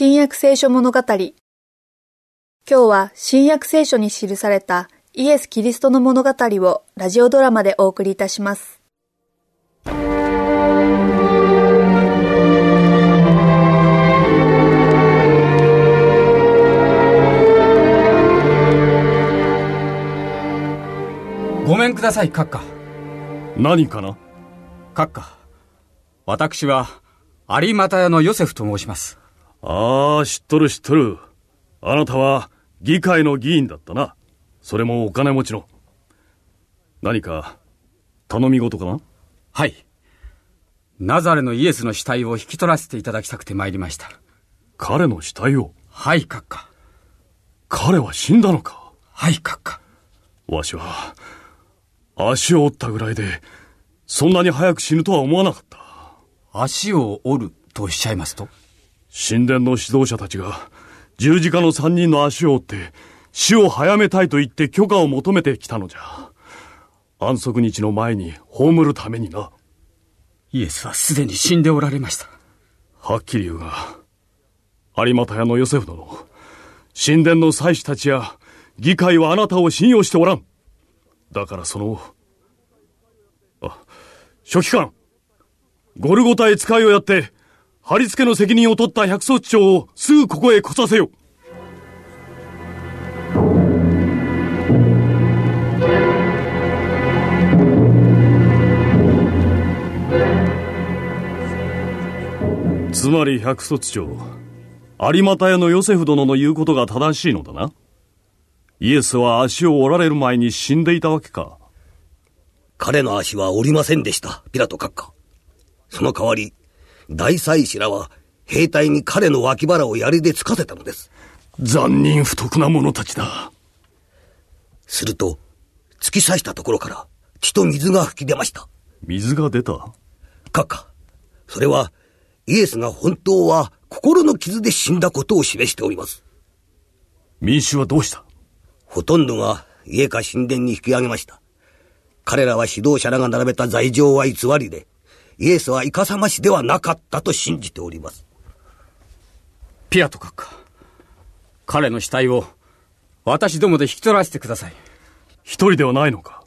新約聖書物語。今日は新約聖書に記されたイエス・キリストの物語をラジオドラマでお送りいたします。ごめんください、閣下。何かな？閣下。私は、有股屋のヨセフと申します。ああ、知っとる知っとる。あなたは議会の議員だったな。それもお金持ちの。何か、頼み事かな？はい。ナザレのイエスの死体を引き取らせていただきたくて参りました。彼の死体を？はい、閣下。彼は死んだのか？はい、閣下。わしは、足を折ったぐらいで、そんなに早く死ぬとは思わなかった。足を折るとおっしゃいますと？神殿の指導者たちが、十字架の三人の足を折って、死を早めたいと言って許可を求めてきたのじゃ。安息日の前に葬るためにな。イエスはすでに死んでおられました。はっきり言うが、有股屋のヨセフ殿、神殿の祭司たちや議会はあなたを信用しておらん。だからその、あ、書記官、ゴルゴタへ使いをやって、貼り付けの責任を取った百曹長をすぐここへ来させよ。つまり百卒長、有股屋のヨセフ殿の言うことが正しいのだな。イエスは足を折られる前に死んでいたわけか。彼の足は折りませんでした、ピラト閣下。その代わり、大祭司らは兵隊に彼の脇腹を槍でつかせたのです。残忍不徳な者たちだ。すると、突き刺したところから血と水が吹き出ました。水が出た？閣下、それはイエスが本当は心の傷で死んだことを示しております。民衆はどうした？ほとんどが家か神殿に引き上げました。彼らは指導者らが並べた罪状は偽りで、イエスはいかさましではなかったと信じております。ピアト閣下、彼の死体を私どもで引き取らせてください。一人ではないのか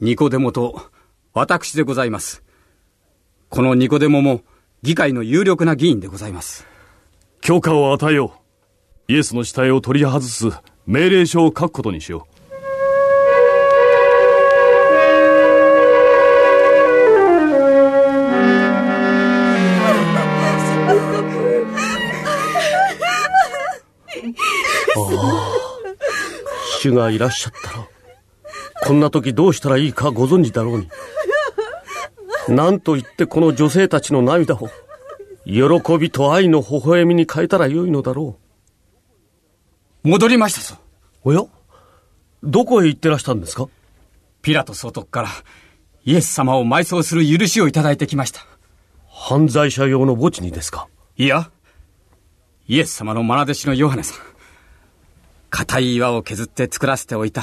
ニコデモと私でございます。このニコデモも議会の有力な議員でございます。許可を与えよう。イエスの死体を取り外す命令書を書くことにしよう。主がいらっしゃったら、こんな時どうしたらいいかご存知だろうに。何と言ってこの女性たちの涙を、喜びと愛の微笑みに変えたらよいのだろう。戻りましたぞ。おや？どこへ行ってらしたんですか？ピラト総督からイエス様を埋葬する許しをいただいてきました。犯罪者用の墓地にですか？いや、イエス様の愛弟子のヨハネさん。硬い岩を削って作らせておいた、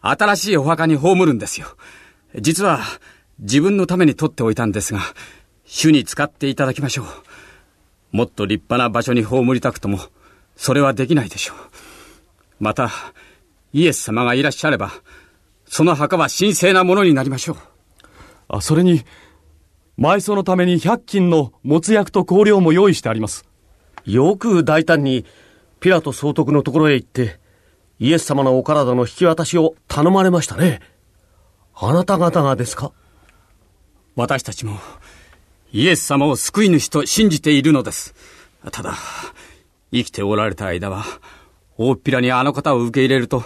新しいお墓に葬るんですよ。実は、自分のために取っておいたんですが、主に使っていただきましょう。もっと立派な場所に葬りたくとも、それはできないでしょう。また、イエス様がいらっしゃれば、その墓は神聖なものになりましょう。あ、それに、埋葬のために100均のもつ薬と香料も用意してあります。よく大胆にピラト総督のところへ行って、イエス様のお体の引き渡しを頼まれましたね。あなた方がですか？私たちも、イエス様を救い主と信じているのです。ただ、生きておられた間は、大っぴらにあの方を受け入れると、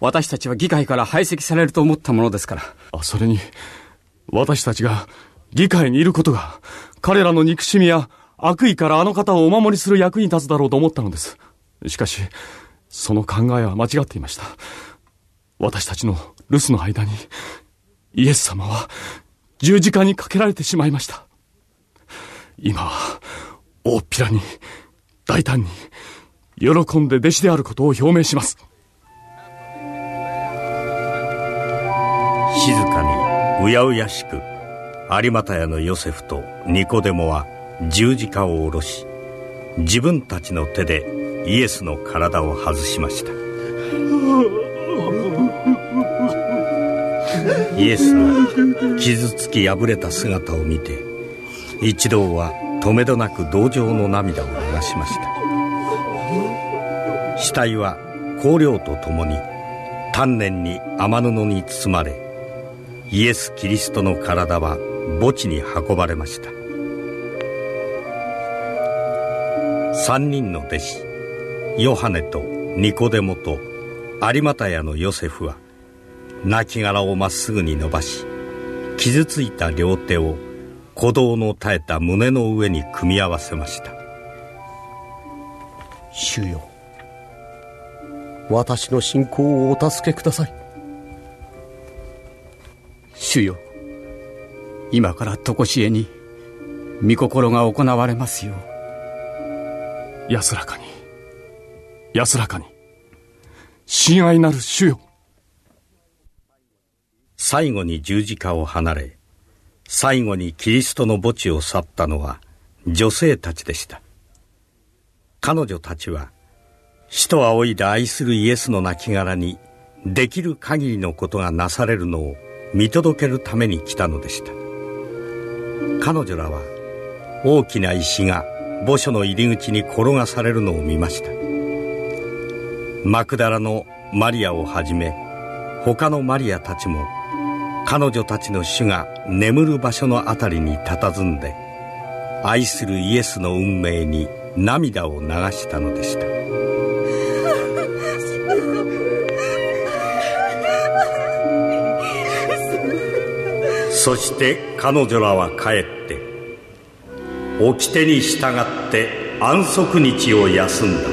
私たちは議会から排斥されると思ったものですから。あ、それに、私たちが議会にいることが、彼らの憎しみや悪意からあの方をお守りする役に立つだろうと思ったのです。しかし、その考えは間違っていました。私たちの留守の間に、イエス様は十字架にかけられてしまいました。今は、大っぴらに、大胆に、喜んで弟子であることを表明します。静かに、うやうやしく、有股屋のヨセフとニコデモは十字架を下ろし、自分たちの手でイエスの体を外しました。イエスの傷つき破れた姿を見て一同はとめどなく同情の涙を流しました。死体は香料とともに丹念に雨布に包まれイエス・キリストの体は墓地に運ばれました。三人の弟子ヨハネとニコデモと有股屋のヨセフは亡骸をまっすぐに伸ばし傷ついた両手を鼓動の絶えた胸の上に組み合わせました。主よ私の信仰をお助けください。主よ今から常しえに御心が行われますよう安らかに。安らかに。親愛なる主よ。最後に十字架を離れ最後にキリストの墓地を去ったのは女性たちでした。彼女たちは死と仰いで愛するイエスの亡骸にできる限りのことがなされるのを見届けるために来たのでした。彼女らは大きな石が墓所の入り口に転がされるのを見ました。マクダラのマリアをはじめ他のマリアたちも彼女たちの主が眠る場所のあたりに佇んで愛するイエスの運命に涙を流したのでした。そして彼女らは帰って掟に従って安息日を休んだ。